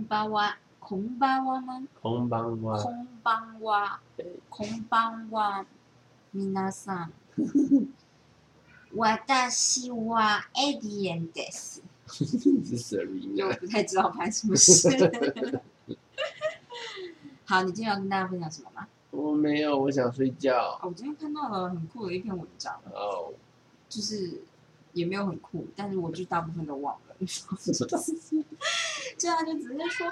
空巴哇，空巴哇吗？空邦哇，空邦哇，对空邦哇，皆さん。私はエリエンです。是就 Serena。不太知道发生什么事。好，你今天要跟大家分享什么吗？我没有，我想睡觉。哦，我今天看到了很酷的一篇文章，哦，就是也没有很酷，但是我就大部分都忘了。 这样就直接说，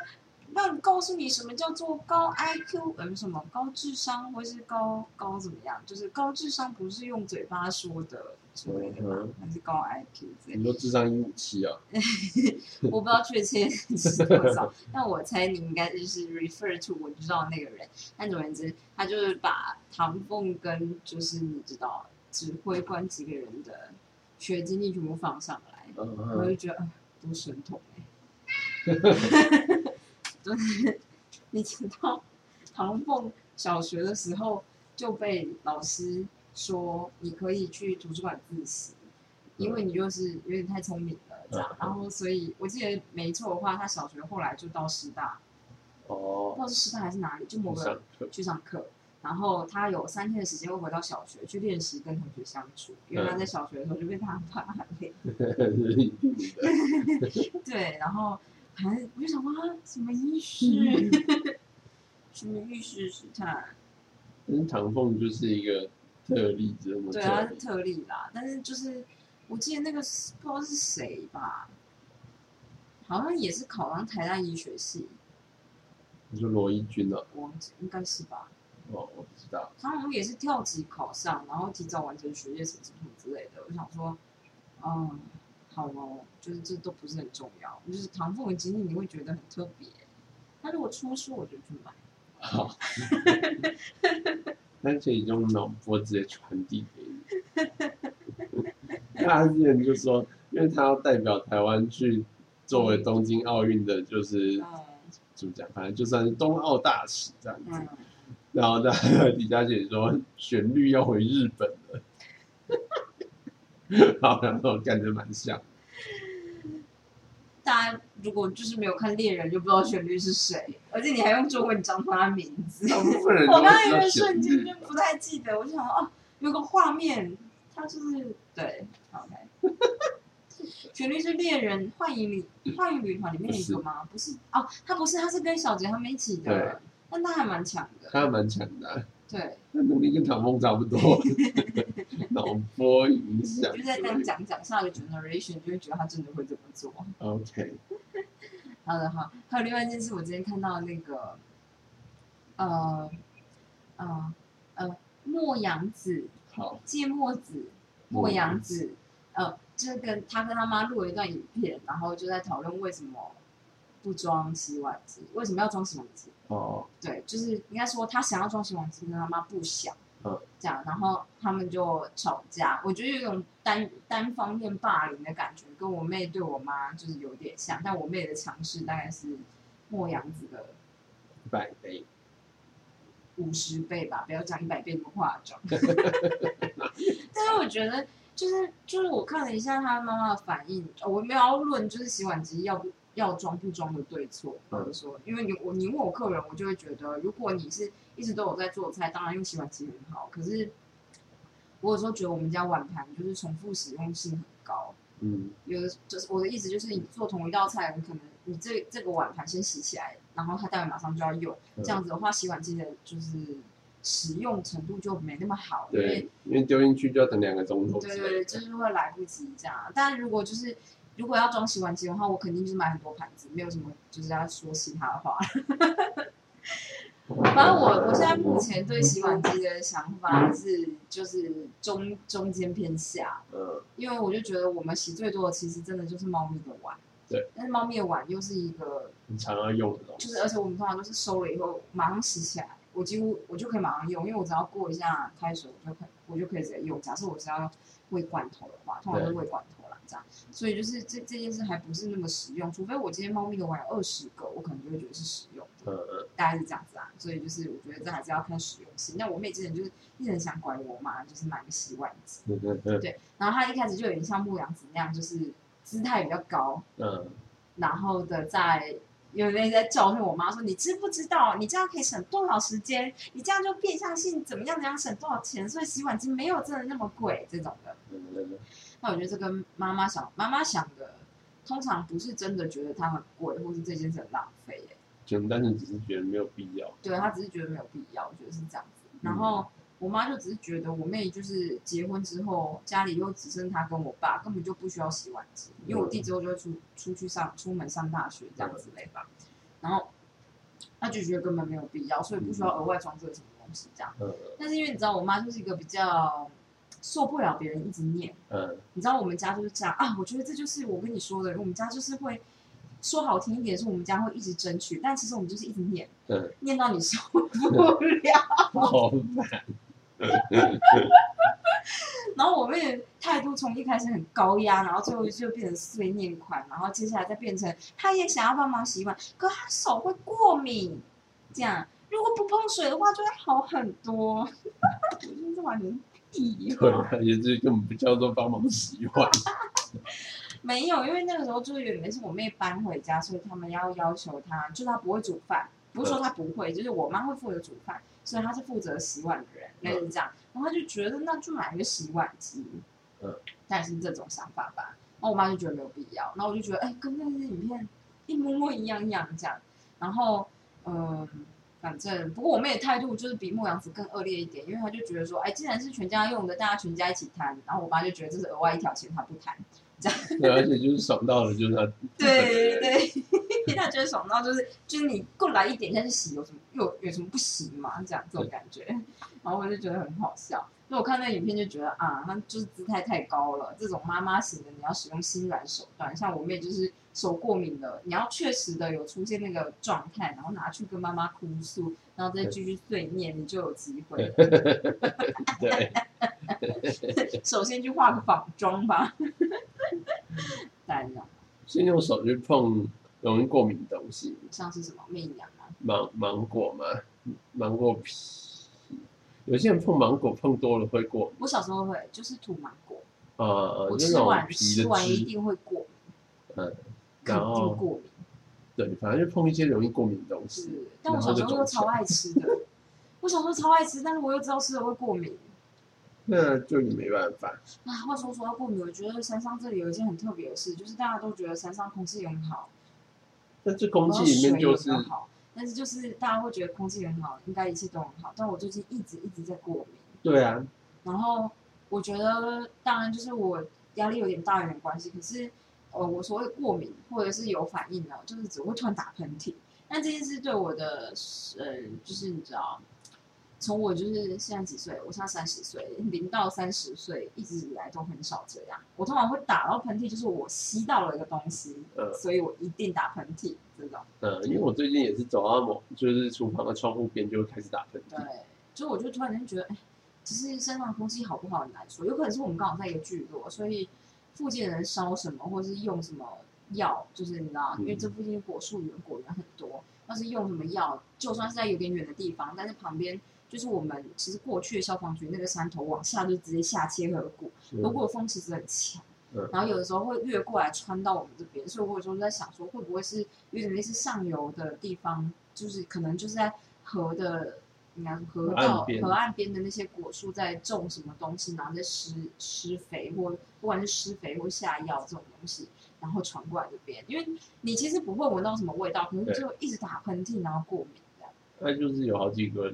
让你告诉你什么叫做高 IQ，呃，什么高智商，或是高高怎么样？就是高智商不是用嘴巴说的之类的吧嗯？还是高 IQ 之类的你说智商一五七啊？我不知道确切是多少，但我猜你应该就是 refer to 我知道那个人。但总而言之，他就是把唐凤跟就是你知道指挥官几个人的学经历全部放上来，嗯我就，觉得啊，多神童哎、就是你知道，唐凤小学的时候就被老师说你可以去图书馆自习，因为你就是有点太聪明了这样嗯。然后所以我记得没错的话，他小学后来就到师大，不哦知，道是师大还是哪里，就某上个课。去上课。然后他有三天的时间会回到小学去练习跟同学相处，因为他在小学的时候就被他爸喊累。是一定的。对，然后还我就想说啊，什么意思？什么意识试探？但是唐凤就是一个特例，这么对，啊是特例。啦，但是就是我记得那个是不知道是谁吧，好像也是考上台大医学系，你说罗一军啊？我忘记应该是吧。哦，我不知道。他好像也是跳级考上，然后提早完成学业什么什么之类的。我想说，嗯，好哦，就是这都不是很重要，就是唐凤的经历你会觉得很特别。他如果出书，我就去买。好。但可以用脑波直接传递给你。他之前就说，因为他要代表台湾去作为东京奥运的，就是嗯怎么讲，反正就算是冬奥大使这样子。嗯，然后在底下写说旋律要回日本了，好，然后感觉蛮像。大家如果就是没有看猎人，就不知道旋律是谁，而且你还用中文讲出他名字。我刚刚有知道旋个瞬间。就不太记得，我就想说哦，有个画面，他就是对，OK。旋律是猎人幻影旅幻影旅团里面的一个吗？不是哦，他不是，他是跟小杰他们一起对的，但他还蛮强的。他还蛮强的啊、对，他能力跟唐风差不多，脑波影响就。在这样讲讲下一个 generation，就会觉得他真的会这么做。OK，好的，好。还有另外一件事，我今天看到那个，呃，呃，呃，莫阳子好，芥末子、莫阳子，呃，就是跟他跟他妈录了一段影片，然后就在讨论为什么不装洗碗机，为什么要装洗碗机？哦，对，就是应该说他想要装洗碗机，但他妈不想，嗯，这样，然后他们就吵架。我觉得有一种单单方面霸凌的感觉，跟我妹对我妈就是有点像，但我妹的强势大概是莫阳子的一百倍，五十倍吧，不要讲一百倍那么夸张。但是我觉得，就是就是我看了一下他妈妈的反应，呃我没有要论就是洗碗机要不要装不装的对错，或者说，因为你我你问我客人，我就会觉得，如果你是一直都有在做菜，当然用洗碗机很好。可是我有时候觉得我们家碗盘就是重复使用性很高，嗯，有的就是我的意思就是，你做同一道菜，你可能你这这个碗盘先洗起来，然后它待会马上就要用，嗯这样子的话，洗碗机的就是使用程度就没那么好，因为对，因为丢进去就要等两个钟头对对，就是会来不及这样。但如果就是如果要装洗碗机的话，我肯定就是买很多盘子，没有什么就是要说其他的话。反正我我现在目前对洗碗机的想法是就是中中间偏下，嗯，因为我就觉得我们洗最多的其实真的就是猫咪的碗。对。但是猫咪的碗又是一个，很常要用的东西。就是而且我们通常都是收了以后马上洗起来，我几乎我就可以马上用，因为我只要过一下开水，我就可以我就可以直接用。假设我是要喂罐头的话，通常都是喂罐头所以就是这这件事还不是那么实用，除非我今天猫咪的碗有二十个，我可能就会觉得是实用的。大概是这样子啊，所以就是我觉得这还是要看实用性。那我妹之前就是一直很想拐我妈，就是买个洗碗机，嗯嗯嗯对，然后她一开始就有点像牧羊子那样，就是姿态比较高，嗯，然后的在有人在教训我妈说：“你知不知道，你这样可以省多少时间？你这样就变相性怎么样怎样省多少钱？所以洗碗机没有真的那么贵。”这种的。嗯那我觉得这跟妈妈想，妈妈想的通常不是真的觉得它很贵，或是这件事很浪费。哎，就单纯只是觉得没有必要。对她只是觉得没有必要，我觉得是这样子。然后我妈就只是觉得我妹就是结婚之后，家里又只剩她跟我爸，根本就不需要洗碗机，因为我弟之后就会出出去上出门上大学这样之类吧。然后她就觉得根本没有必要，所以不需要额外装这个什么东西这样。嗯但是因为你知道，我妈就是一个比较受不了别人一直念。嗯你知道我们家就是这样啊，我觉得这就是我跟你说的，我们家就是会说好听一点，是我们家会一直争取，但其实我们就是一直念，嗯，念到你受不了。好烦。然后我妹的态度从一开始很高压，然后最后就变成碎念款，然后接下来再变成她也想要帮忙洗碗，可她手会过敏，这样如果不碰水的话就会好很多。这完全是屁话。对啊，也是根本不叫做帮忙洗碗。没有，因为那个时候就是有点是我妹搬回家，所以他们要要求她，就是她不会煮饭，不是说她不会，就是我妈会负责煮饭，所以她是负责洗碗的人，类似这样。然后她就觉得那就买一个洗碗机，嗯，大概是这种想法吧。然后我妈就觉得没有必要，然后我就觉得哎，跟那些影片一模模一样样这样。然后嗯。反正，不过我妹的态度就是比牧羊子更恶劣一点，因为她就觉得说，哎，既然是全家用的，大家全家一起摊。然后我妈就觉得这是额外一条钱，她不摊。这样对，而且就是爽到了，就是他。对对对，他 觉得爽到就是就是你过来一点下去洗，有什么有有什么不行嘛？这样这种感觉，然后我就觉得很好笑。所以我看那个影片就觉得啊，他就是姿态太高了。这种妈妈型的，你要使用心软手段。像我妹就是手过敏了，你要确实的有出现那个状态，然后拿去跟妈妈哭诉，然后再继续碎念，你就有机会了。对，首先去化个仿妆吧。先用手去碰容易过敏的东西，像是什么媚娘啊？芒芒果嘛，芒果皮。有些人碰芒果碰多了会过敏我小时候会，就是吐芒果。啊，就那种我吃完皮吃完一，定会过敏，嗯，然后过敏。对，反正就碰一些容易过敏的东西，但我小时候又超爱吃的。我小时候超爱吃，但是我又知道吃了会过敏。那就你没办法。啊，话说说到过敏，我觉得山上这里有一件很特别的事，就是大家都觉得山上空气很好，但这空气里面就是好，但是就是大家会觉得空气很好，应该一切都很好。但我最近一直一直在过敏。对啊，然后我觉得，当然就是我压力有点大，有点关系。可是，呃，我所谓过敏或者是有反应呢，就是只会突然打喷嚏。但这件事对我的，呃，就是你知道，从我就是现在几岁，我现在三十岁，零到三十岁一直以来都很少这样。我通常会打到喷嚏，就是我吸到了一个东西，呃所以我一定打喷嚏这种。嗯，因为我最近也是走到某就是厨房的窗户边就会开始打喷对嚏，，就我就突然间觉得，哎，其实身上空气好不好很难说，有可能是我们刚好在一个聚落，所以附近的人烧什么或是用什么药，就是你知道，因为这附近果树园、果园很多，要是用什么药，就算是在有点远的地方，但是旁边就是我们其实过去的消防局那个山头往下就直接下切河谷，如果风其实很强嗯，然后有的时候会越过来穿到我们这边，所以我有时候在想说，会不会是有点类似上游的地方，就是可能就是在河的，应该是河河道河岸边的那些果树在种什么东西，然后在施施肥或不管是施肥或下药这种东西，然后传过来这边，因为你其实不会闻到什么味道，可是就一直打喷嚏，然后过敏这样。那就是有好几个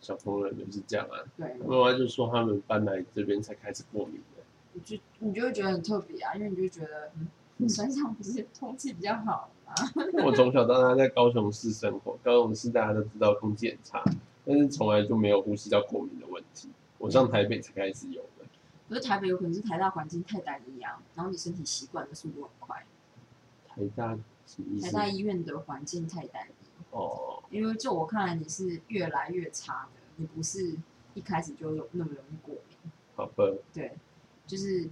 小朋友就是这样啊，对，妈妈就说他们搬来这边才开始过敏的，你就你就会觉得很特别啊，因为你就觉得，嗯，山上不是空气比较好吗？我从小到大在高雄市生活，高雄市大家都知道空气很差，但是从来就没有呼吸道过敏的问题。我上台北才开始有的。可是台北有可能是台大环境太单一啊，然后你身体习惯的速度很快。台大什么意思？台大医院的环境太单一，哦，因为就我看来你是越来越差的，你不是一开始就有那么容易过敏。好吧，对，就是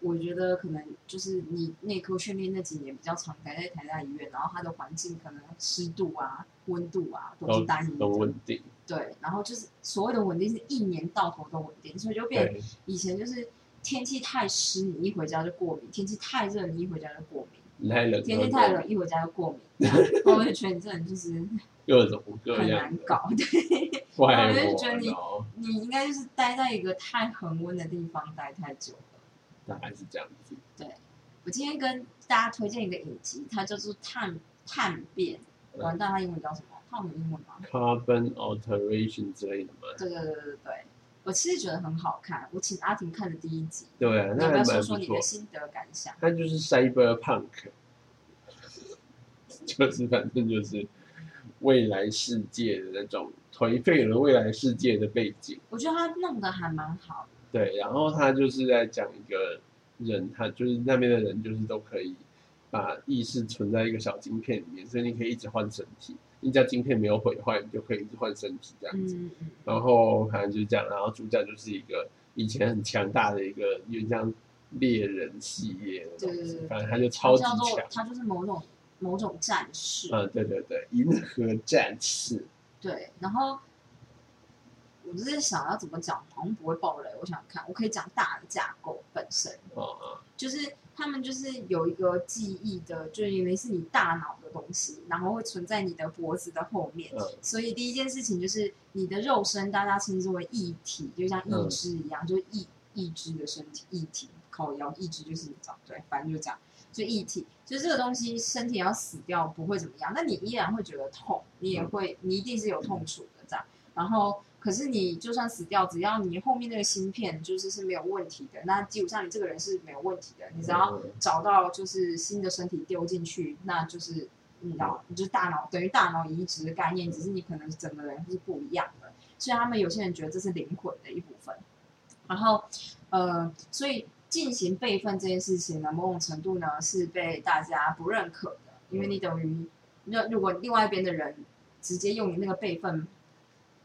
我觉得可能就是你内科训练那几年比较常待在台大医院，然后它的环境可能湿度啊、温度啊都是都单一的。很稳定。对，然后就是所谓的稳定是一年到头都稳定，所以就变，以前就是天气太湿，你一回家就过敏；天气太热，你一回家就过敏。太冷，天气太冷，一回家就过敏，然后我就觉得你这人就是 各种各很样很难搞，对，怪我就觉得你，你应该就是待在一个太恒温的地方待太久了。大概是这样子。对我今天跟大家推荐一个影集，它叫做《探探变》，嗯完蛋，它英文叫什么？它有英文吗？carbon alteration 之类的吗，对对对对对，我其实觉得很好看。我请阿婷看的第一集，对那还蛮不错说说你的。心得感想？它就是 cyberpunk，就是反正就是未来世界的那种颓废了未来世界的背景。我觉得他弄得还蛮好的。对，然后他就是在讲一个人，他就是那边的人，就是都可以把意识存在一个小晶片里面，所以你可以一直换身体，你只要晶片没有毁坏，你就可以一直换身体这样子。然后反正就是这样，然后主角就是一个以前很强大的一个有点像猎人系列的东西对对对，反正他就超级强。他就是某种某种战士。嗯，对对对，银河战士，对，然后我就在想要怎么讲，好像不会爆雷。我想想看，我可以讲大的架构本身。哦哦，就是他们就是有一个记忆的，就是因为是你大脑的东西，然后会存在你的脖子的后面。嗯所以第一件事情就是你的肉身，大家称之为异体，就像嗯意志一样，就是意意志的身体，异体口腰，意志就是你知道，对，反正就这样。就异体，就是这个东西，身体要死掉不会怎么样，但你依然会觉得痛，你也会，你一定是有痛楚的这样。然后，可是你就算死掉，只要你后面那个芯片就是是没有问题的，那基本上你这个人是没有问题的。你只要嗯找到就是新的身体丢进去，那就是你知道，你就是大脑等于大脑移植的概念，只是你可能整个人是不一样的。所以他们有些人觉得这是灵魂的一部分。然后，呃，所以进行备份这件事情呢，某种程度呢是被大家不认可的，因为你等于那如果另外一边的人直接用你那个备份，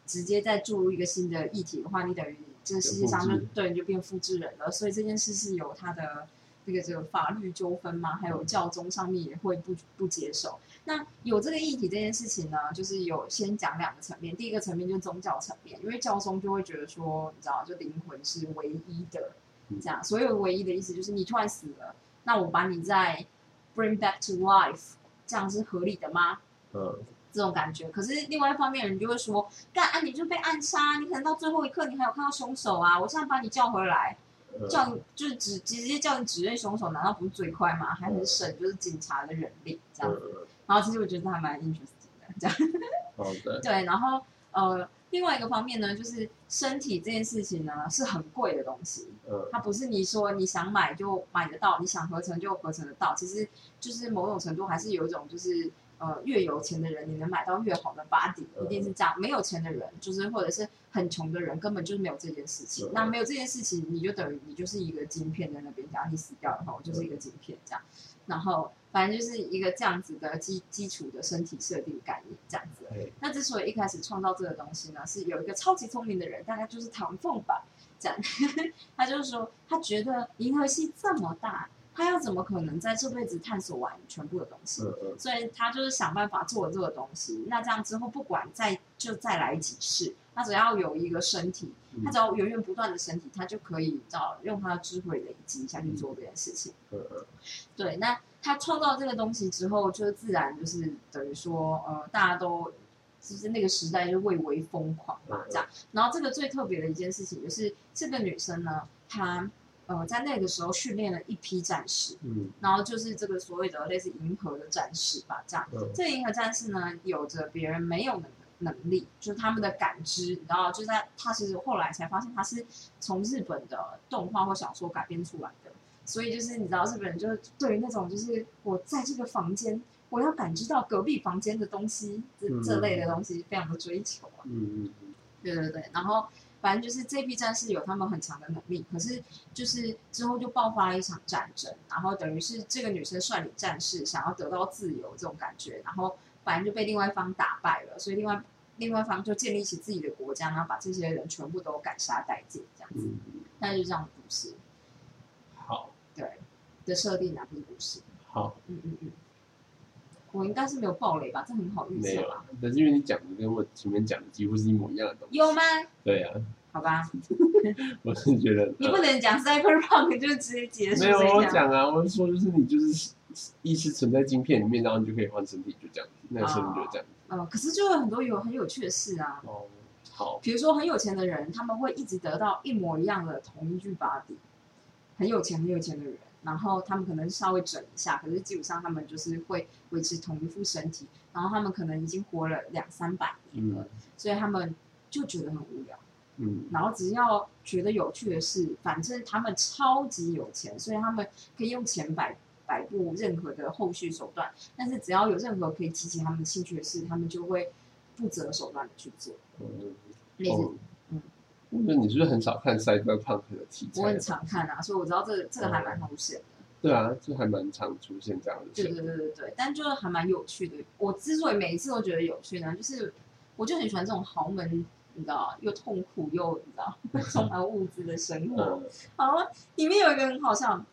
直接再注入一个新的议题的话，你等于这个世界上就对你就变复制人了。所以这件事是有它的这个这个法律纠纷嘛，还有教宗上面也会不不接受。那有这个议题这件事情呢，就是有先讲两个层面，第一个层面就是宗教层面，因为教宗就会觉得说，你知道，就灵魂是唯一的，这样，所有唯一的意思就是你突然死了，那我把你再 bring back to life，这样是合理的吗？嗯，这种感觉。可是另外一方面，人就会说，干啊，你就被暗杀，你可能到最后一刻你还有看到凶手啊，我现在把你叫回来，嗯叫你就是指直接叫你指认凶手，难道不是最快吗？还很省就是警察的人力这样子。嗯然后其实我觉得还蛮 interesting 的，这样。对，然后呃，另外一个方面呢，就是身体这件事情呢是很贵的东西，嗯它不是你说你想买就买得到，你想合成就合成得到，其实就是某种程度还是有一种就是呃越有钱的人你能买到越好的 body，嗯一定是这样。没有钱的人就是或者是很穷的人根本就是没有这件事情嗯。那没有这件事情，你就等于你就是一个晶片在那边，假如你死掉的话，我就是一个晶片这样。然后反正就是一个这样子的基基础的身体设定概念这样子。哎那之所以一开始创造这个东西呢，是有一个超级聪明的人，大概就是唐凤吧，这样，他就是说，他觉得银河系这么大，他又怎么可能在这辈子探索完全部的东西？所以他就是想办法做这个东西。那这样之后，不管再就再来几世，他只要有一个身体，他只要源源不断的身体，他就可以找用他的智慧累积下去做这件事情。对，那他创造这个东西之后，就自然就是等于说，呃，大家都就是那个时代就蔚为疯狂嘛，这样。然后这个最特别的一件事情就是，这个女生呢，她呃在那个时候训练了一批战士，嗯然后就是这个所谓的类似银河的战士吧，这样。嗯这银河战士呢，有着别人没有的能力，就是他们的感知，你知道就在他他其实后来才发现他是从日本的动画或小说改编出来的，所以就是你知道日本人就是对于那种就是我在这个房间，我要感知到隔壁房间的东西，这这类的东西非常的追求啊。嗯嗯对对对，然后反正就是这批战士有他们很强的能力，可是就是之后就爆发了一场战争，然后等于是这个女生率领战士想要得到自由这种感觉，然后反正就被另外一方打败了，所以另外另外一方就建立起自己的国家，然后把这些人全部都赶杀殆尽，这样子，嗯，那就这样的故事，好。对的设定啊，不是故事，好嗯嗯嗯，我应该是没有暴雷吧，这很好预没有但是因为你讲的跟我前面讲的几乎是一模一样的东西，有吗？对啊，好吧，我是觉得你不能讲 cyberpunk 就直接结束没有这一条。我讲啊，我是说就是你就是意识存在晶片里面，然后你就可以换身体，就这样子，那个设定就这样子。呃，可是就有很多有很有趣的事啊，哦，好，比如说很有钱的人，他们会一直得到一模一样的同一具 body，很有钱很有钱的人，然后他们可能稍微整一下，可是基本上他们就是会维持同一副身体，然后他们可能已经活了两三百年了，嗯所以他们就觉得很无聊。嗯然后只要觉得有趣的事，反正他们超级有钱，所以他们可以用钱摆摆布任何的后续手段。但是只要有任何可以激起他们兴趣的事，他们就会不择手段的去做。嗯，类似哦嗯，那你是不是很少看 cyberpunk 的题材我很？常看啊，所以我知道这个这个还蛮常出现的。对啊，就还蛮常出现这样的对。对对对对，但就是还蛮有趣的。我之所以每一次都觉得有趣呢，就是我就很喜欢这种豪门，你知道，又痛苦又你知道 充满物质的生活。嗯 好，里面有一个很好笑，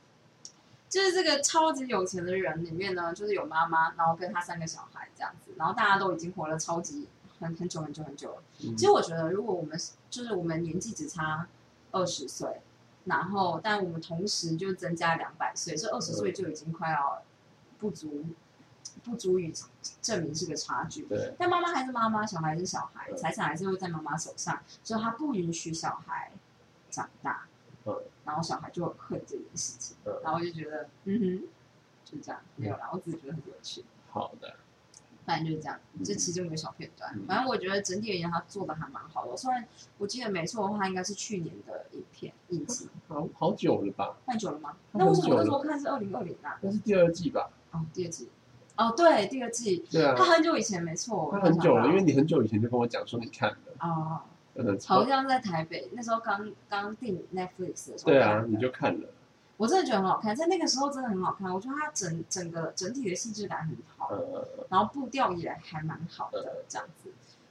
就是这个超级有钱的人里面呢，就是有妈妈，然后跟他三个小孩这样子，然后大家都已经活了超级很很久很久很久了。嗯其实我觉得，如果我们就是我们年纪只差二十岁，然后但我们同时就增加两百岁，这二十岁就已经快要不足不足以证明是个差距。对，但妈妈还是妈妈，小孩是小孩，嗯财产还是会在妈妈手上，所以她不允许小孩长大。嗯然后小孩就很恨这件事情，嗯然后我就觉得，嗯哼，就这样，没有啦，我只是觉得很有趣，好的，反正就是这样，嗯。这其中一个小片段。嗯。反正我觉得整体而言，他做的还蛮好的。虽然我记得没错的话，应该是去年的影片影集，好好久了吧？太久了吗？很那为什么那时候看是二零二零啊？那是第二季吧？哦，第二季，哦，对，第二季，对啊。他，很久以前没错，他很久了，因为为你很久以前就跟我讲说你看了，哦，嗯，好像在台北，那时候刚刚订 Netflix 的时候，对啊，你就看了，我真的觉得很好看，在那个时候真的很好看。我觉得它整整个整体的细致感很好，呃，然后步调也还蛮好的这样子。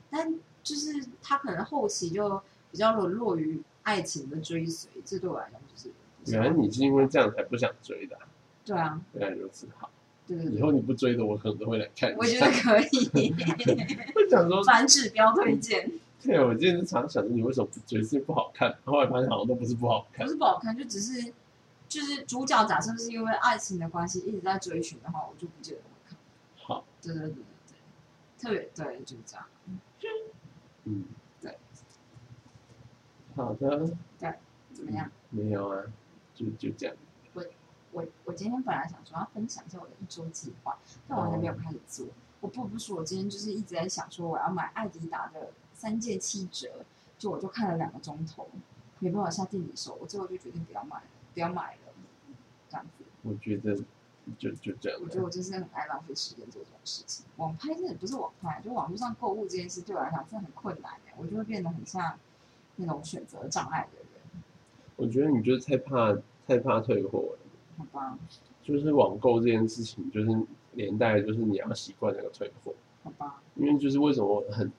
但就是它可能后期就比较沦落于爱情的追随，这对我来讲就是原来你是因为这样才不想追的啊，对啊，原来如此，好，对对对，以后你不追的，我可能都会来看我觉。得可以，我想说，反指标推荐，对，我今天常想着你为什么不追，是不好看，后来发现好像都不是不好看不，是不好看，就只是就是主角假设是因为爱情的关系一直在追寻的话，我就不见得会看。好，对对对对对，特别对就是这样。嗯，对，好的，对怎么样？没有啊，就就这样，我我我今天本来想说要分享一下我的一周计划，但我还没有开始做。我不不说，我今天就是一直在想说我要买艾迪达的三件七折，就我就看了两个钟头，没办法下定离手，我最后就决定不要买了，不要买了，这样子。我觉得就就这样我觉得我真是很爱浪费时间做这种事情。网拍真的不是网拍，就网络上购物这件事对我来讲真的很困难的，我就会变得很像那种选择障碍的人，我觉得你就是太怕太怕退货了，好吧？就是网购这件事情，就是连带就是你要习惯那个退货，好吧？因为就是为什么我很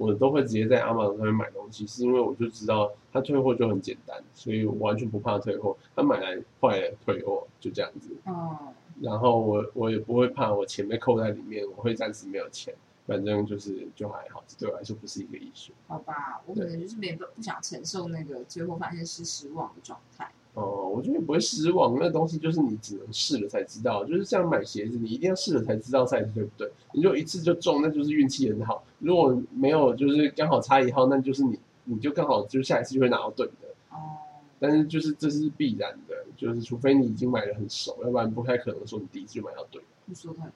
我都会直接在 Amazon 上面买东西，是因为我就知道他退货就很简单，所以我完全不怕退货，他买来坏了退货就这样子，哦，然后我我也不会怕我钱被扣在里面，我会暂时没有钱，反正就是就还好，对我来说不是一个艺术。好吧，我可能就是没不不想承受那个最后发现是失望的状态。哦，我觉得也不会失望，那东西就是你只能试了才知道，就是像买鞋子，你一定要试了才知道 size 对不对？你就一次就中，那就是运气很好；如果没有，就是刚好差一号，那就是你你就刚好就下一次就会拿到对的。哦，但是就是这是必然的，就是除非你已经买的很熟，要不然不太可能说你第一次就买到对的。你说太对。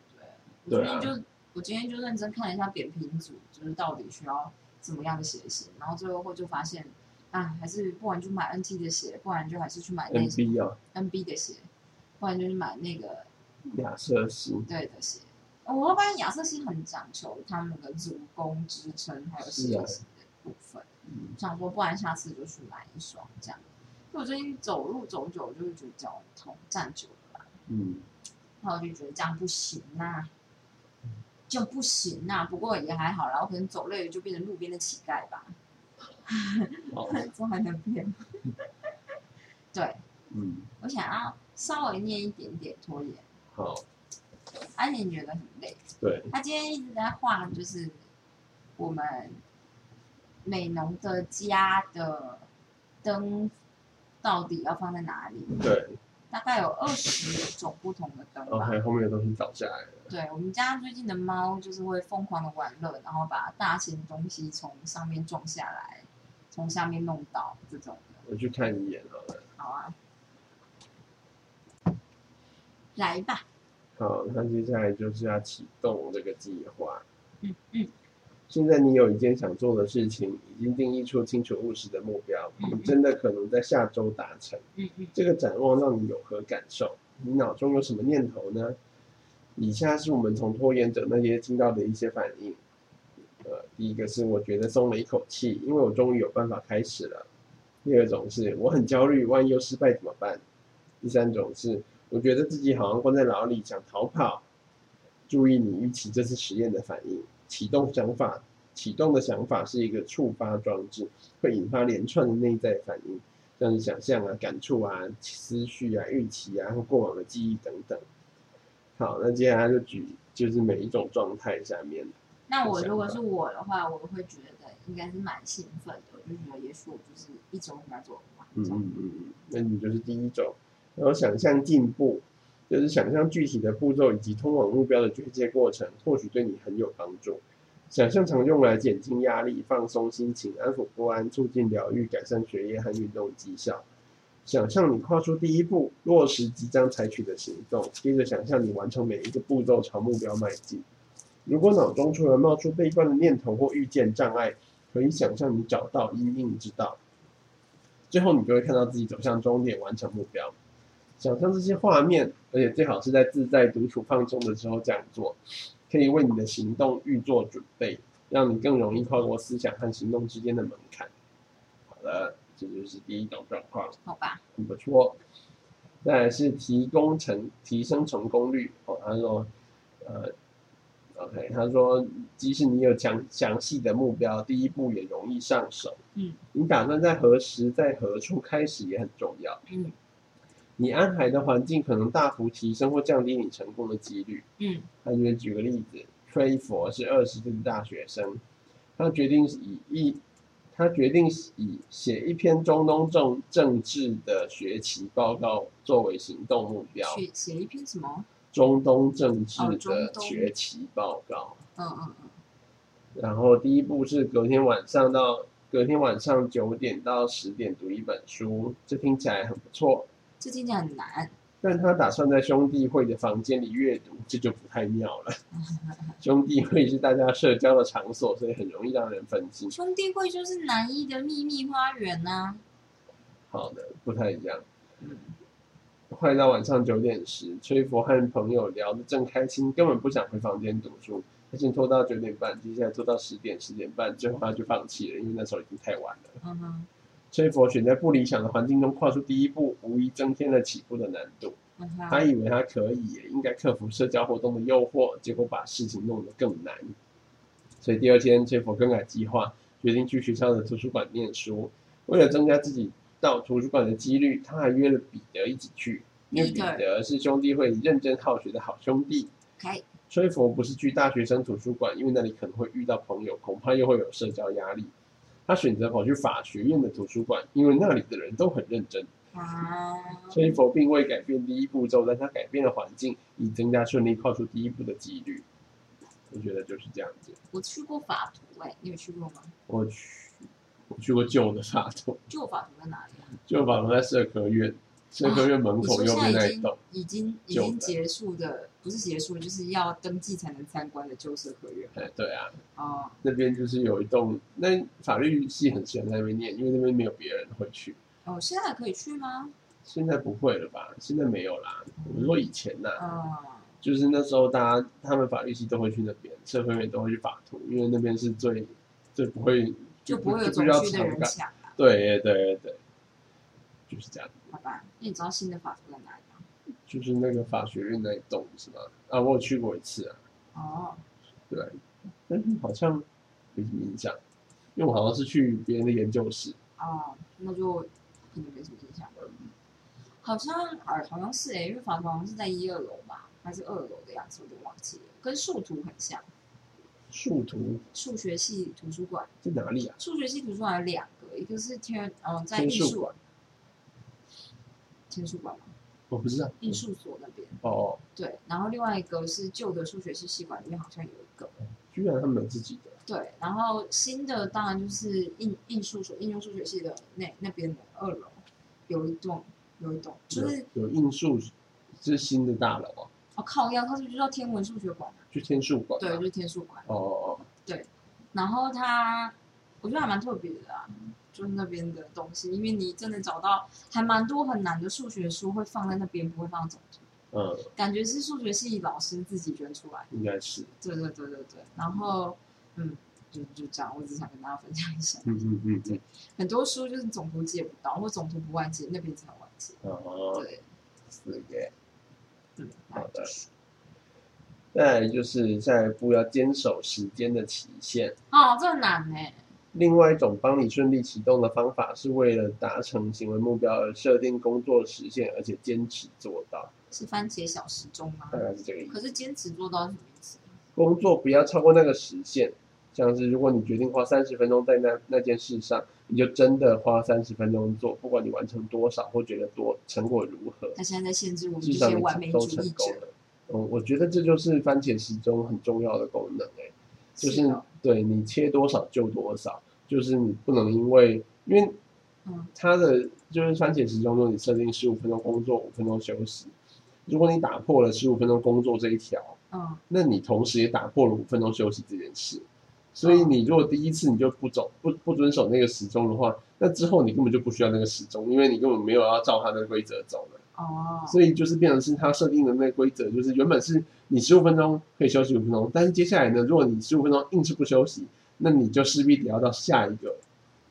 我对啊今天就我今天就认真看了一下扁平足，就是到底需要怎么样的鞋型，然后最后会就发现，啊，还是不然就买 NT 的鞋，不然就还是去买那 NB 啊，NB 的鞋，不然就是买那个亚瑟士，对的鞋。我会发现亚瑟士很讲求他们的足弓支撑还有鞋型的部分。嗯想说，不然下次就去买一双这样。因为我最近走路走久，就会觉得脚很痛，站久了吧，嗯，然后我就觉得这样不行呐、就不行呐、不过也还好啦，我可能走累了就变成路边的乞丐吧，好，这还能变？对嗯，我想要稍微念一点点拖延，好，安妮觉得很累。对，他今天一直在画，就是我们美农的家的灯到底要放在哪里？对，大概概有二十种不同的灯吧。OK，后面的东西倒下来了。对我们家最近的猫就是会疯狂的玩乐，然后把大型东西从上面撞下来，从下面弄倒这种的。我去看一眼好了。好啊，来吧。好，那接下来就是要启动这个计划。嗯嗯现在你有一件想做的事情，已经定义出清楚务实的目标，嗯你真的可能在下周达成。嗯嗯这个展望让你有何感受？你脑中有什么念头呢？以下是我们从拖延者那些听到的一些反应。呃，第一个是我觉得松了一口气，因为我终于有办法开始了。第二种是我很焦虑，万一又失败怎么办？第三种是我觉得自己好像关在牢里，想逃跑。注意你预期这次实验的反应，启动想法，启动的想法是一个触发装置，会引发连串的内在反应。像是想象啊、感触啊、思绪啊、预期啊，或过往的记忆等等。好，那接下来就举就是每一种状态下面，那我如果是我的话，我会觉得应该是蛮兴奋的，我就觉得也许我就是一周应该做完嗯。嗯嗯嗯，那你就是第一种，然后想象进步，就是想象具体的步骤以及通往目标的决界过程，或许对你很有帮助。想象常用来减轻压力、放松心情、安抚不安、促进疗愈、改善学业和运动绩效。想象你跨出第一步，落实即将采取的行动，接着想象你完成每一个步骤，朝目标迈进。如果脑中突然冒出悲观的念头或遇见障碍，可以想象你找到因应之道。最后，你就会看到自己走向终点，完成目标。想象这些画面，而且最好是在自在独处放松的时候这样做，可以为你的行动预做准备，让你更容易跨过思想和行动之间的门槛。好了，这就是第一种状况。好吧，很不错。再来是提供成提升成功率哦，他说，呃，OK，他说，即使你有详详细的目标，第一步也容易上手。嗯，你打算在何时在何处开始也很重要。嗯你安排的环境可能大幅提升或降低你成功的几率。嗯他就举个例子，吹佛是二十岁的大学生，他决定以一，他决定以写一篇中东政政治的学期报告作为行动目标。写写一篇什么？中东政治的东学期报告，嗯嗯嗯，然后第一步是隔天晚上到隔天晚上九点到十点读一本书，这听起来很不错。这听起来很难。但他打算在兄弟会的房间里阅读，这就不太妙了。兄弟会是大家社交的场所，所以很容易让人分心。兄弟会就是南一的秘密花园呐、好的，不太一样。嗯快到晚上九点时，崔佛和朋友聊得正开心，根本不想回房间读书。他先拖到九点半，接下来拖到十点、十点半，最后他就放弃了，因为那时候已经太晚了。嗯哼，崔佛选在不理想的环境中跨出第一步，无疑增添了起步的难度。他以为他可以，也应该克服社交活动的诱惑，结果把事情弄得更难。所以第二天，崔佛更改计划，决定去学校的图书馆念书。为了增加自己到图书馆的几率，他还约了彼得一起去，因为彼得是兄弟会认真好学的好兄弟。开崔佛不是去大学生图书馆，因为那里可能会遇到朋友，恐怕又会有社交压力。他选择跑去法学院的图书馆，因为那里的人都很认真。啊，崔佛并未改变第一步骤，但他改变了环境，以增加顺利跨出第一步的几率。我觉得就是这样子。我去过法图哎、你有去过吗？我去，我去过旧的法图，旧法图在哪里啊？旧法图在社科院，社科院门口右边那一栋。已经已经结束的，不是结束，就是要登记才能参观的旧社科院哎，对啊，哦。那边就是有一栋，那法律系很喜欢在那边念，因为那边没有别人会去。哦，现在可以去吗？现在不会了吧？现在没有啦。我是说以前呐、嗯，就是那时候大家他们法律系都会去那边，社科院都会去法图，因为那边是最最不会就不会有走就不需要区的人抢啊，对对对，就是这样。好吧？那你知道新的法图在哪里吗？就是那个法学院那一栋是吗？啊，我有去过一次啊，哦，对，但是好像没什么印象，因为我好像是去别人的研究室。哦，那就可能没什么印象。好像呃好像是诶、因为法图好像是在一二楼吧，还是二楼的样子，我有点忘记了，跟树图很像。树图数学系图书馆，在哪里啊？数学系图书馆有两个，一个是天嗯在艺术馆。天书馆吗，我不知道。艺术所那边。哦，对，然后另外一个是旧的数学系系馆里面好像有一个。居然他们有自己的。对，然后新的当然就是应应数所应用数学系的那那边的二楼有一栋有一栋，就是有应数是新的大楼啊。哦，靠腰，他是不是叫天文数学馆啊？就天数馆。对，就是天数馆。哦哦哦。对，然后他我觉得还蛮特别的啊，就是那边的东西，因为你真的找到还蛮多很难的数学书会放在那边，不会放总图。嗯。感觉是数学系老师自己捐出来。应该是。对对对对对，然后嗯，就就这样，我只想跟大家分享一下。嗯嗯嗯，对，很多书就是总图借不到，或总图不外借，那边才外借。哦。对。是的。嗯，好的。再来就是下一步要坚守时间的期限。哦，这很难呢。另外一种帮你顺利启动的方法，是为了达成行为目标而设定工作时限，而且坚持做到。是番茄小时钟吗？大概是这个意思。可是坚持做到是什么意思？工作不要超过那个时限，像是如果你决定花三十分钟在那那件事上，你就真的花三十分钟做，不管你完成多少或觉得多成果如何。他现在在限制我们这些完美主义者。嗯，我觉得这就是番茄时钟很重要的功能，哎，就是对你切多少就多少，就是你不能因为因为，嗯，它的就是番茄时钟中你设定十五分钟工作，五分钟休息，如果你打破了十五分钟工作这一条，嗯，那你同时也打破了五分钟休息这件事，所以你如果第一次你就不走不不遵守那个时钟的话，那之后你根本就不需要那个时钟，因为你根本没有要照它的规则走的。哦，所以就是变成是他设定的那个规则，就是原本是你十五分钟可以休息五分钟，但是接下来呢，如果你十五分钟硬是不休息，那你就势必得要到下一个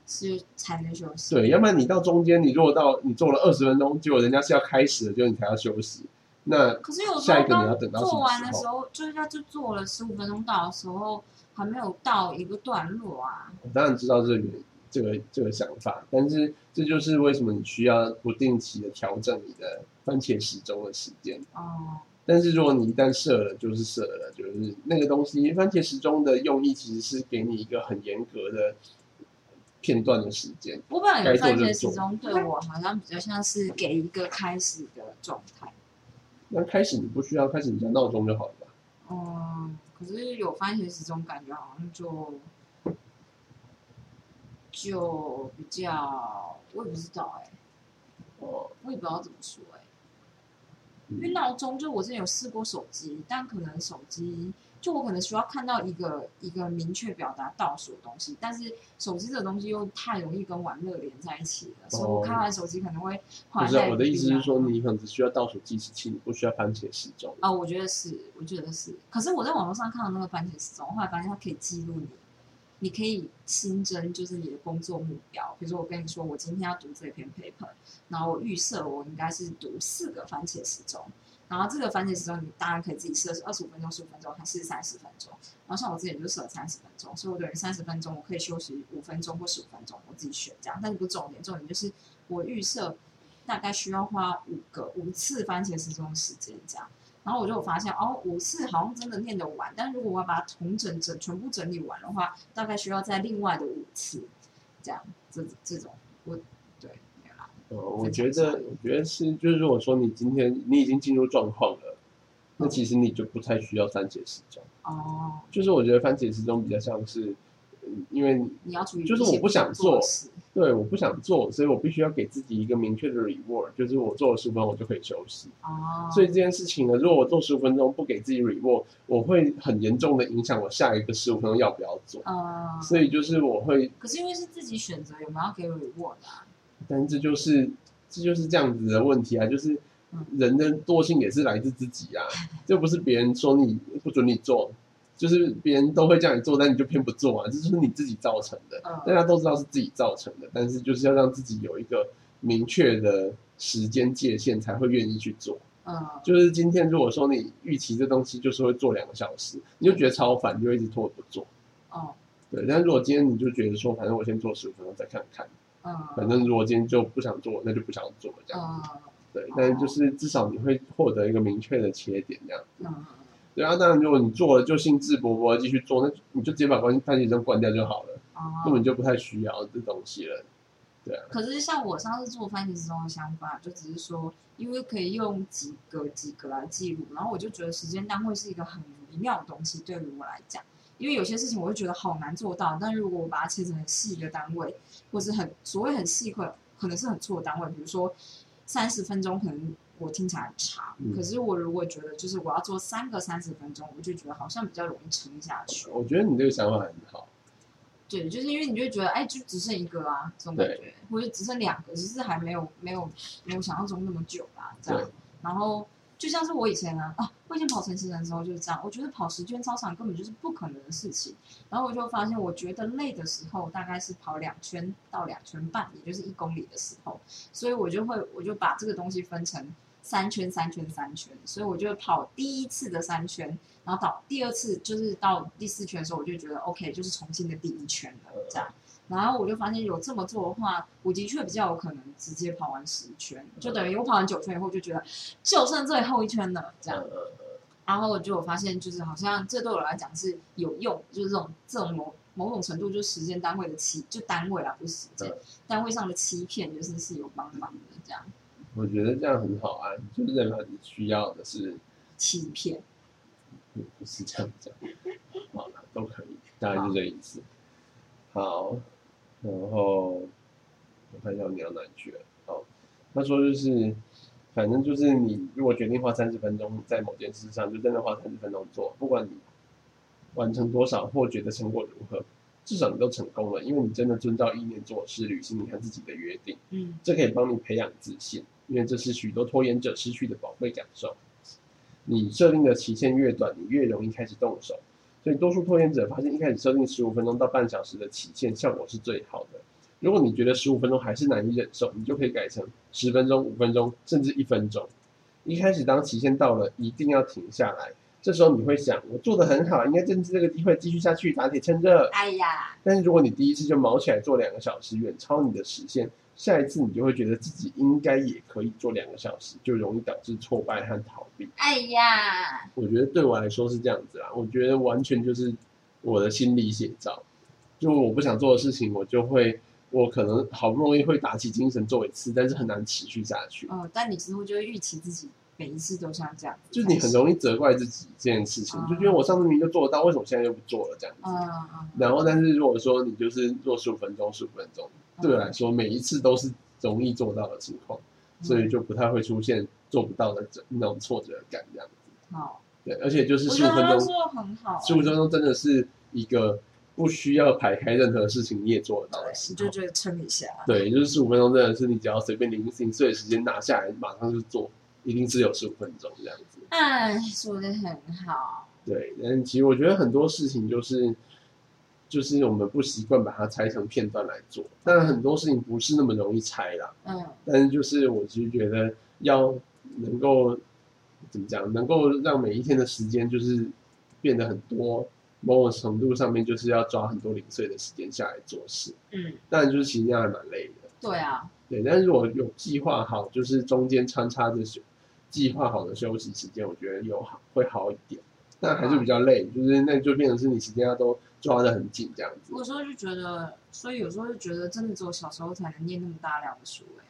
是才能休息。对，要不然你到中间，你如果到你做了二十分钟，结果人家是要开始了，就你才要休息。那可是有下一个你要等到做完的时候，就是他就做了十五分钟到的时候，还没有到一个段落啊。我当然知道这个。这个这个想法，但是这就是为什么你需要不定期的调整你的番茄时钟的时间。哦。但是如果你一旦设了，就是设了，就是那个东西，番茄时钟的用意其实是给你一个很严格的片段的时间。我本来有番茄时钟对我好像比较像是给一个开始的状态。那开始你不需要开始，你加闹钟就好了吧？哦，可是有番茄时钟，感觉好像就。就比较，我也不知道哎，我，我也不知道怎么说哎，因为闹钟就我之前有试过手机，但可能手机就我可能需要看到一个一个明确表达倒数的东西，但是手机这个东西又太容易跟玩乐连在一起了，所以我看完手机可能会。不是我的意思是说，你可能只需要倒数计时器，你不需要番茄时钟。啊，我觉得是，我觉得是，可是我在网络上看到那个番茄时钟，后来发现它可以记录你。你可以新增就是你的工作目标，比如说我跟你说我今天要读这篇 paper，然后我预设我应该是读四个番茄时钟，然后这个番茄时钟你当然可以自己设是二十五分钟、十五分钟还是三十分钟，然后像我自己就设了三十分钟，所以我等于三十分钟我可以休息五分钟或十五分钟，我自己选这样，但是不重点，重点就是我预设大概需要花五个五次番茄时钟时间这样。然后我就发现，哦，五次好像真的念得完，但如果我要把它重整整全部整理完的话，大概需要在另外的五次，这样，这这种，我，呃，我觉得，我觉得是，就是如果说你今天你已经进入状况了，那其实你就不太需要番茄时钟。哦。就是我觉得番茄时钟比较像是，因为你要处理，就是我不想做。对，我不想做，所以我必须要给自己一个明确的 reward，就是我做了十五分钟，我就可以休息。哦。所以这件事情呢，如果我做十五分钟不给自己 reward，我会很严重的影响我下一个十五分钟要不要做。哦。所以就是我会。可是因为是自己选择有没有给 reward 啊？但这就是这就是这样子的问题啊，就是人的惰性也是来自自己啊，这不是别人说你不准你做。就是别人都会叫你做，但你就偏不做啊，这就是你自己造成的。大家都知道是自己造成的，但是就是要让自己有一个明确的时间界限，才会愿意去做。嗯，就是今天如果说你预期这东西就是会做两个小时，你就觉得超烦，就一直拖不做。哦，对。但如果今天你就觉得说，反正我先做十五分钟再看看。嗯。反正如果今天就不想做，那就不想做这样。对，但是就是至少你会获得一个明确的切点这样。嗯。对啊，当然，如果你做了就兴致勃勃继续做，那你就直接把关番茄钟关掉就好了，根本就不太需要这东西了。对啊，可是像我上次做番茄时钟的想法，就只是说，因为可以用几个几个来记录，然后我就觉得时间单位是一个很微妙的东西，对于我来讲，因为有些事情我会觉得好难做到，但如果我把它切成很细的单位，或是很所谓很细可可能是很错的单位，比如说三十分钟，可能我听起来很长，嗯可是我如果觉得就是我要做三个三十分钟，我就觉得好像比较容易撑下去。我觉得你这个想法很好。对，就是因为你就会觉得，哎，就只剩一个啊，这种感觉，或者只剩两个，只是还没有没有没有想象中那么久啦，这样。然后就像是我以前啊，啊，我以前跑城市人的时候就是这样，我觉得跑十圈操场根本就是不可能的事情。然后我就发现，我觉得累的时候大概是跑两圈到两圈半，也就是一公里的时候，所以我就会我就把这个东西分成三圈、三圈、三圈，所以我就跑第一次的三圈。然后到第二次就是到第四圈的时候，我就觉得 OK，就是重新的第一圈了这样。然后我就发现有这么做的话，我的确比较有可能直接跑完十圈，就等于我跑完九圈以后就觉得就剩最后一圈了这样。呃然后我就有发现，就是好像这对我来讲是有用，就是这种这种某某种程度就是时间单位的欺，就单位啦，不是时间、嗯单位上的欺骗，就是是有帮忙的这样我觉得这样很好啊，就是代表你需要的是欺骗。不不是这样讲，好了，都可以，大概就这意思。好，然后我看一下你要哪里去了。好，他说就是，反正就是你如果决定花三十分钟在某件事上，就真的花三十分钟做，不管你完成多少或觉得成果如何，至少你都成功了，因为你真的遵照意念做事，履行你和自己的约定。嗯这可以帮你培养自信，因为这是许多拖延者失去的宝贵感受。你设定的期限越短，你越容易开始动手。所以，多数拖延者发现，一开始设定十五分钟到半小时的期限，效果是最好的。如果你觉得十五分钟还是难以忍受，你就可以改成十分钟、五分钟，甚至一分钟。一开始当期限到了，一定要停下来。这时候你会想，我做的很好，应该趁这个机会继续下去，打铁趁热。哎呀，但是如果你第一次就毛起来做两个小时，远超你的时限，下一次你就会觉得自己应该也可以做两个小时，就容易导致挫败和逃避。哎呀，我觉得对我来说是这样子啦，我觉得完全就是我的心理写照，就我不想做的事情，我就会，我可能好不容易会打起精神做一次，但是很难持续下去，哦，但你之后就会预期自己每一次都像这样子，就是你很容易责怪自己这件事情，就觉得我上次明明就做得到，为什么现在又不做了这样子。嗯嗯。然后，但是如果说你就是做十五分钟、十五分钟，对我来说每一次都是容易做到的情况，嗯，所以就不太会出现做不到的这那种挫折感这样子。好，对，而且就是十五分钟，说的很好，十五分钟真的是一个不需要排开任何事情你也做得到的对，时候。你就觉得撑一下，对，就是十五分钟真的是你只要随便零零碎的时间拿下来，马上就做，一定只有十五分钟这样子。哎，说的很好，对，但其实我觉得很多事情就是，就是我们不习惯把它拆成片段来做。当然很多事情不是那么容易拆啦，嗯但是就是我其实觉得要能够怎么讲，能够让每一天的时间就是变得很多，某种程度上面就是要抓很多零碎的时间下来做事。嗯，当然就是其实这样还蛮累的。对啊，对，但是如果有计划好，就是中间穿插着休计划好的休息时间，我觉得有好会好一点，但还是比较累，就是那就变成是你时间要都抓得很紧这样子。有时候就觉得，所以有时候就觉得，真的只有小时候才能念那么大量的书、哎，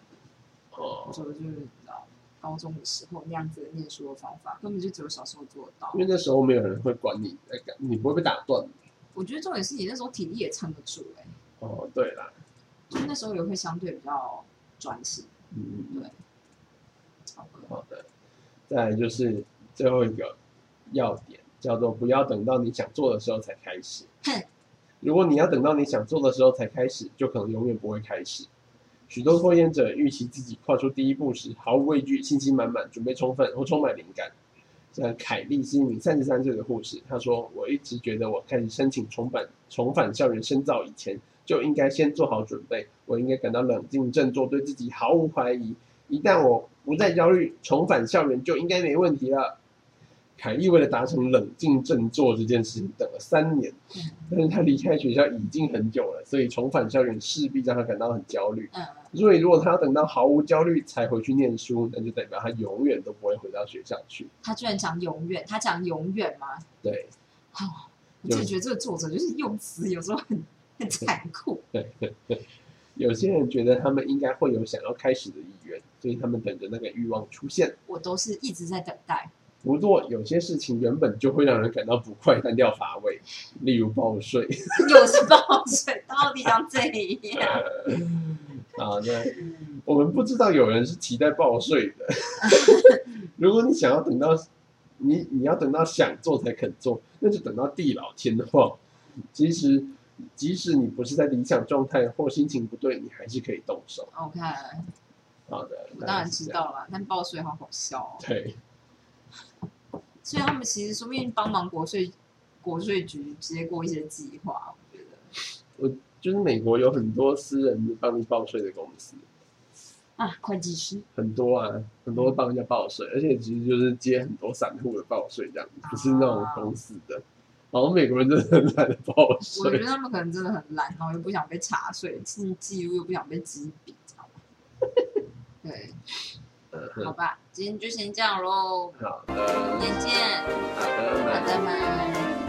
哦有，时候就是你知道，高中的时候那样子的念书的方法，根本就只有小时候做得到因。为那时候没有人会管你你不会被打断。我觉得重点是你那时候体力也撑得住、哎，哦，对啦，就是那时候也会相对比较专心，嗯，对。好的，好的。再来就是最后一个要点，叫做不要等到你想做的时候才开始。如果你要等到你想做的时候才开始，就可能永远不会开始。许多拖延者预期自己跨出第一步时毫无畏惧、信心满满、准备充分或充满灵感。像凯利是一名三十三岁的护士，她说：“我一直觉得我开始申请重返重返校园深造以前，就应该先做好准备，我应该感到冷静振作，对自己毫无怀疑。一旦我不再焦虑，重返校园就应该没问题了。”凯莉为了达成冷静振作这件事情，等了三年。嗯但是他离开学校已经很久了，所以重返校园势必让他感到很焦虑。嗯，所以如果他要等到毫无焦虑才回去念书，那就代表他永远都不会回到学校去。他居然讲永远，他讲永远吗？对，哦我就觉得这个作者就是用词有时候很 很残酷。对对对，有些人觉得他们应该会有想要开始的意愿，所以他们等着那个欲望出现。我都是一直在等待。不过有些事情原本就会让人感到不快、单调、乏味，例如报税。又是报税，到底要这样？啊，对我们不知道有人是期待报税的。如果你想要等到你你要等到想做才肯做，那就等到地老天荒。其实即使你不是在理想状态或心情不对，你还是可以动手。OK，好的，我当然知道了，但报税好好笑哦。对，所以他们其实说不定帮忙国税国税局接过一些计划，我觉得我就是美国有很多私人帮你报税的公司，啊，会计师很多啊，很多帮人家报税，而且其实就是接很多散户的报税这样，不是那种公司的。好像美国人真的很懒得报我觉得，他们可能真的很懒，然后又不想被查税，记记录又不想被执笔，知道吗？对，好吧今天就先这样喽明天见。拜拜。